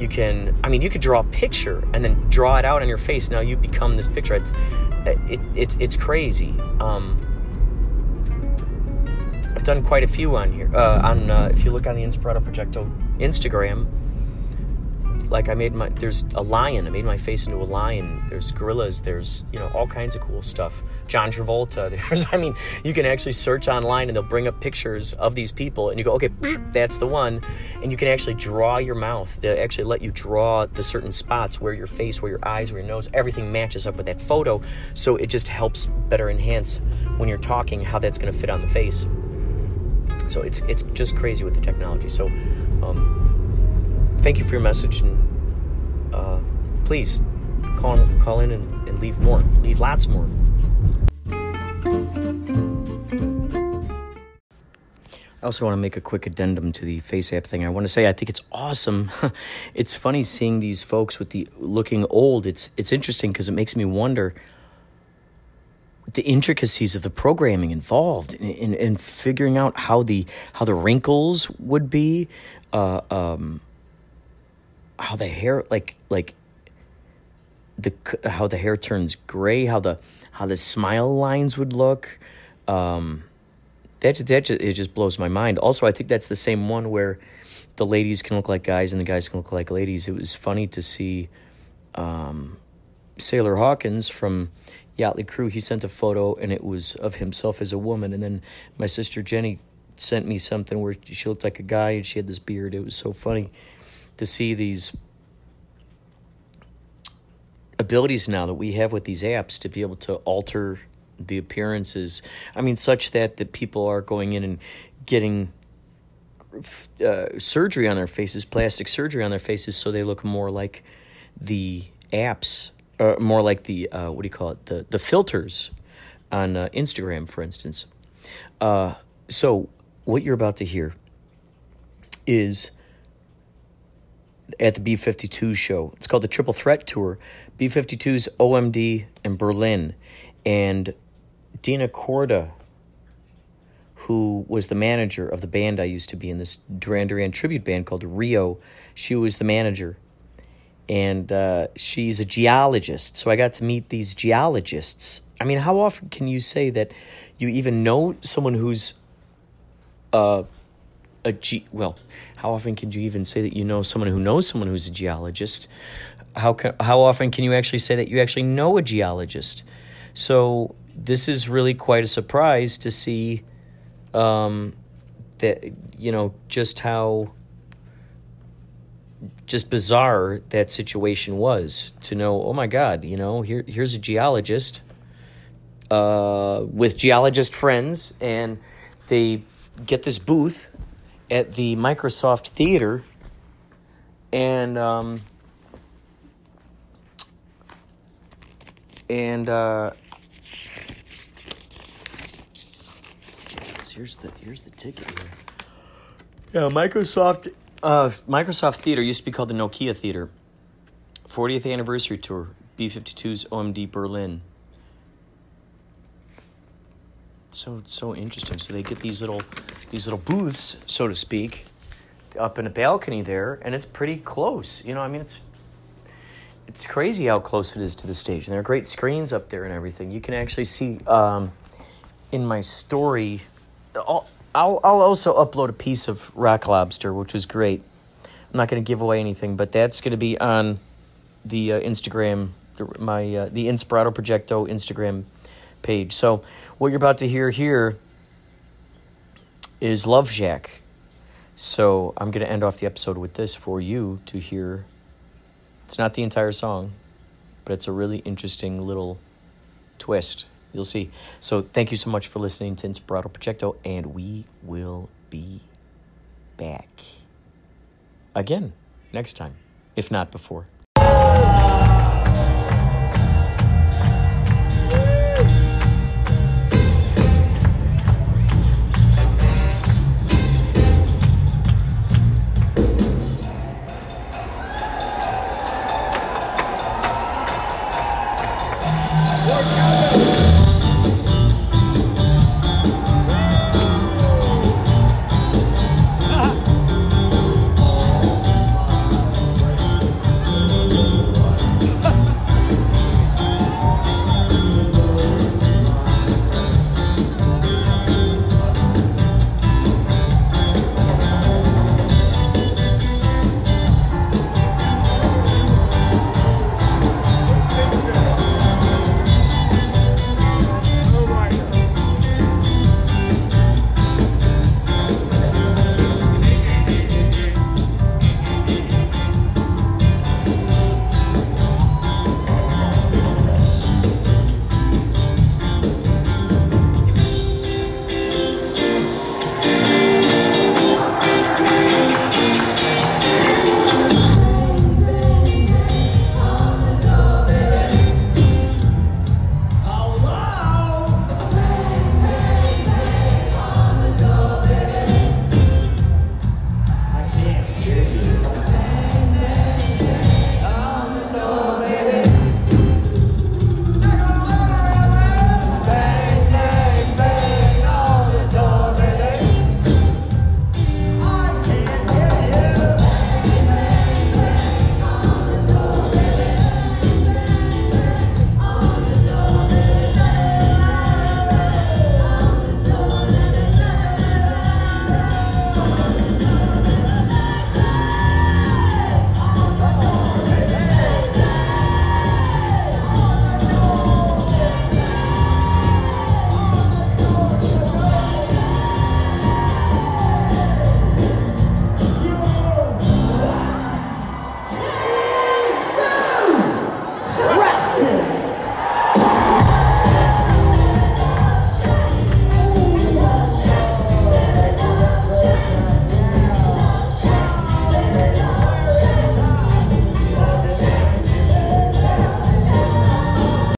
you can i mean you could draw a picture and then draw it out on your face. Now you become this picture. It's it, it's it's crazy. Um, i've done quite a few on here uh, on uh, if you look on the inspirato projecto instagram like I made my there's a lion. I made my face into a lion. There's gorillas. There's you know all kinds of cool stuff. John Travolta. There's I mean you can actually search online and they'll bring up pictures of these people and you go okay that's the one, and you can actually draw your mouth. They actually let you draw the certain spots where your face, where your eyes, where your nose, everything matches up with that photo. So it just helps better enhance when you're talking how that's going to fit on the face. So it's it's just crazy with the technology. So. Um, thank you for your message and uh, please call call in and, and leave more leave lots more I also want to make a quick addendum to the FaceApp thing. I want to say I think it's awesome. it's funny seeing these folks with the looking old. It's it's interesting because it makes me wonder the intricacies of the programming involved in, in, in figuring out how the how the wrinkles would be. Uh, um, how the hair like like the how the hair turns gray, how the how the smile lines would look. Um, that that just, it just blows my mind. Also, I think that's the same one where the ladies can look like guys and the guys can look like ladies. It was funny to see um, Sailor Hawkins from Yachtly Crew. He sent a photo and it was of himself as a woman, and then my sister Jenny sent me something where she looked like a guy and she had this beard. It was so funny to see these abilities now that we have with these apps to be able to alter the appearances. I mean, such that that people are going in and getting uh, surgery on their faces, plastic surgery on their faces, so they look more like the apps, uh, more like the uh, what do you call it, the the filters on uh, Instagram, for instance. Uh, so what you're about to hear is at the B 52 show. It's called the Triple Threat Tour. B 52's OMD in Berlin. And Dina Kourda, who was the manager of the band I used to be in, this Duran Duran tribute band called Rio, she was the manager. And uh, she's a geologist. So I got to meet these geologists. I mean, how often can you say that you even know someone who's uh, a ge- well, how often can you even say that you know someone who knows someone who's a geologist? How can, how often can you actually say that you actually know a geologist? So this is really quite a surprise to see um, that you know just how just bizarre that situation was to know oh my god you know here here's a geologist uh, with geologist friends and they get this booth at the Microsoft Theater, and um, and uh, here's the here's the ticket here. Yeah, Microsoft uh, Microsoft Theater used to be called the Nokia Theater. 40th anniversary tour, B52's OMD Berlin so so interesting. So they get these little these little booths, so to speak, up in a balcony there, and it's pretty close. You know, I mean, it's it's crazy how close it is to the stage, and there are great screens up there and everything. You can actually see um, in my story. I'll, I'll I'll also upload a piece of Rock Lobster, which was great. I'm not going to give away anything, but that's going to be on the uh, Instagram, the, my uh, the Inspirato Projecto Instagram page. So what you're about to hear here is Love Shack. So I'm going to end off the episode with this for you to hear. It's not the entire song, but it's a really interesting little twist. You'll see. So thank you so much for listening to Inspirato Projecto, and we will be back again next time, if not before.